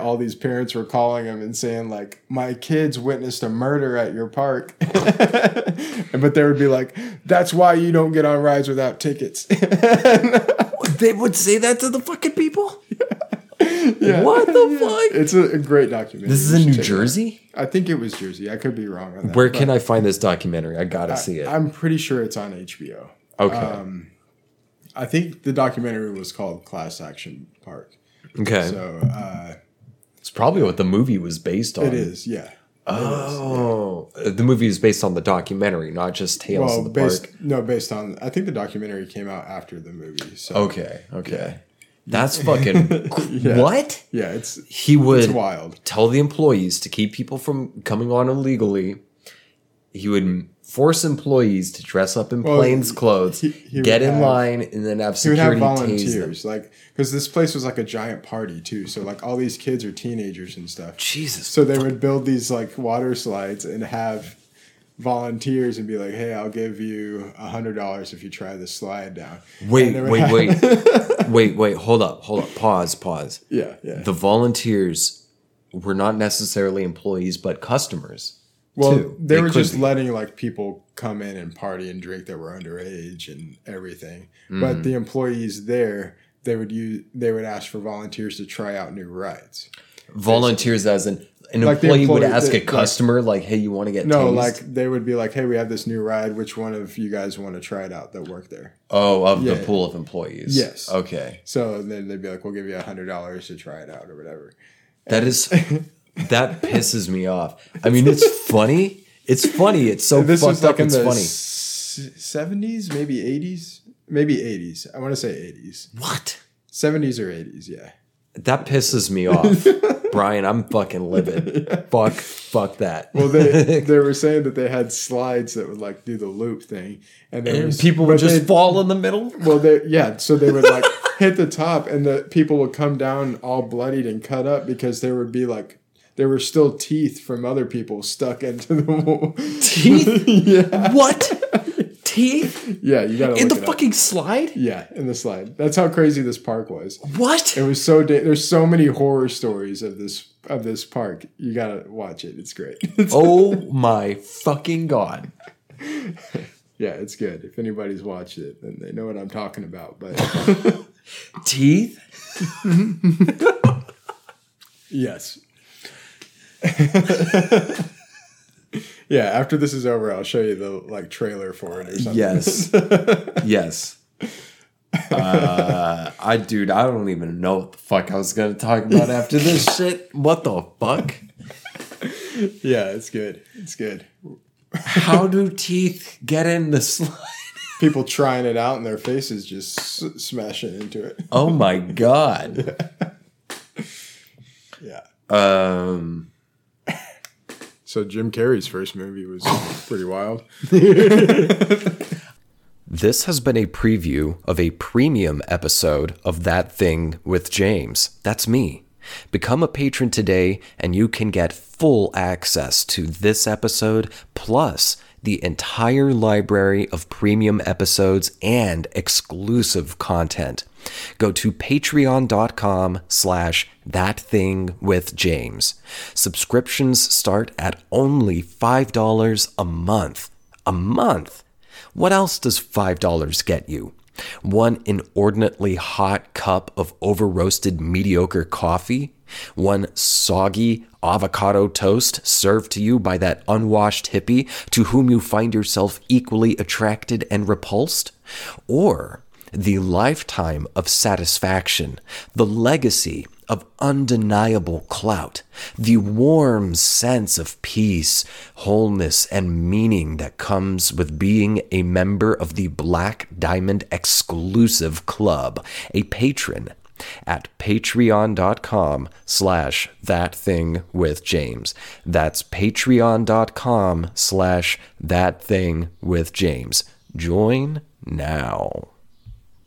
all these parents were calling him and saying like my kids witnessed a murder at your park but they would be like that's why you don't get on rides without tickets They would say that to the fucking people? What the fuck? it's a, a great documentary This is in New check it. Jersey? i think it was jersey i could be wrong on that Where can I find this documentary? I gotta see it. i'm pretty sure it's on hbo Okay. um, i think the documentary was called class action park okay. so uh, it's probably what the movie was based on. it is yeah Oh, the movie is based on the documentary, not just Tales well of the based Park. no based on i think the documentary came out after the movie so Okay, okay. That's fucking what? yeah it's He would it's wild tell the employees to keep people from coming on illegally. He would force employees to dress up in Well, plain clothes, he- he get in have- line, and then have security. He would have security tase them. volunteers, like because this place was like a giant party too. So like all these kids are teenagers and stuff. Jesus. So they would build these like water slides and have volunteers and be like, "Hey, I'll give you a hundred dollars if you try this slide down." Wait, wait, have- wait, wait, wait. Hold up, hold up. Pause, pause. Yeah, yeah. The volunteers were not necessarily employees, but customers. Well, too. they, were just be. letting like people come in and party and drink that were underage and everything. Mm. But the employees there, they would use they would ask for volunteers to try out new rides. volunteers as an an Like the employee would ask the- a customer like, "Hey, you want to get No, tased?" like they would be like, "Hey, we have this new ride. Which one of you guys want to try it out that work there?" oh, of the pool of employees. Yes. Okay, So then they'd be like, "We'll give you a hundred dollars to try it out or whatever." that is that pisses me off. I mean, it's funny. It's funny. It's so this fucked was like up. in It's the funny. seventies, maybe eighties, maybe eighties. I want to say eighties, What? seventies or eighties. Yeah. That pisses me off, Brian. I'm fucking livid. Fuck, fuck that. Well, they they were saying that they had slides that would like do the loop thing, and, there and was, people would just they- fall in the middle. Well, they yeah, so they would like hit the top, and the people would come down all bloodied and cut up because there would be like there were still teeth from other people stuck into the wall. Teeth? yeah, What? Teeth yeah, you gotta in the it up. fucking slide? yeah in the slide. That's how crazy this park was. What? It was so da- there's so many horror stories of this of this park. You gotta watch it. It's great. Oh my fucking god! yeah, it's good. If anybody's watched it, then they know what I'm talking about. But Teeth? Yes. yeah, after this is over, I'll show you the like trailer for it or something. Yes. yes. Uh, I dude, I don't even know what the fuck I was gonna talk about after this shit. What the fuck? yeah, it's good. It's good. How do teeth get in the slide? People trying it out and their faces just s- smashing into it. Oh my god. Yeah. Um. So Jim Carrey's first movie was pretty wild. This has been a preview of a premium episode of That Thing with James. That's me. Become a patron today, and you can get full access to this episode, plus the entire library of premium episodes and exclusive content. Go to patreon.com slash that thing with James. Subscriptions start at only $5 a month. A month? What else does $5 get you? One inordinately hot cup of over roasted mediocre coffee? One soggy avocado toast served to you by that unwashed hippie to whom you find yourself equally attracted and repulsed? Or the lifetime of satisfaction, the legacy of undeniable clout, the warm sense of peace, wholeness, and meaning that comes with being a member of the Black Diamond exclusive club, a patron at patreon.com slash that thing with james. That's patreon.com slash that thing with james. Join now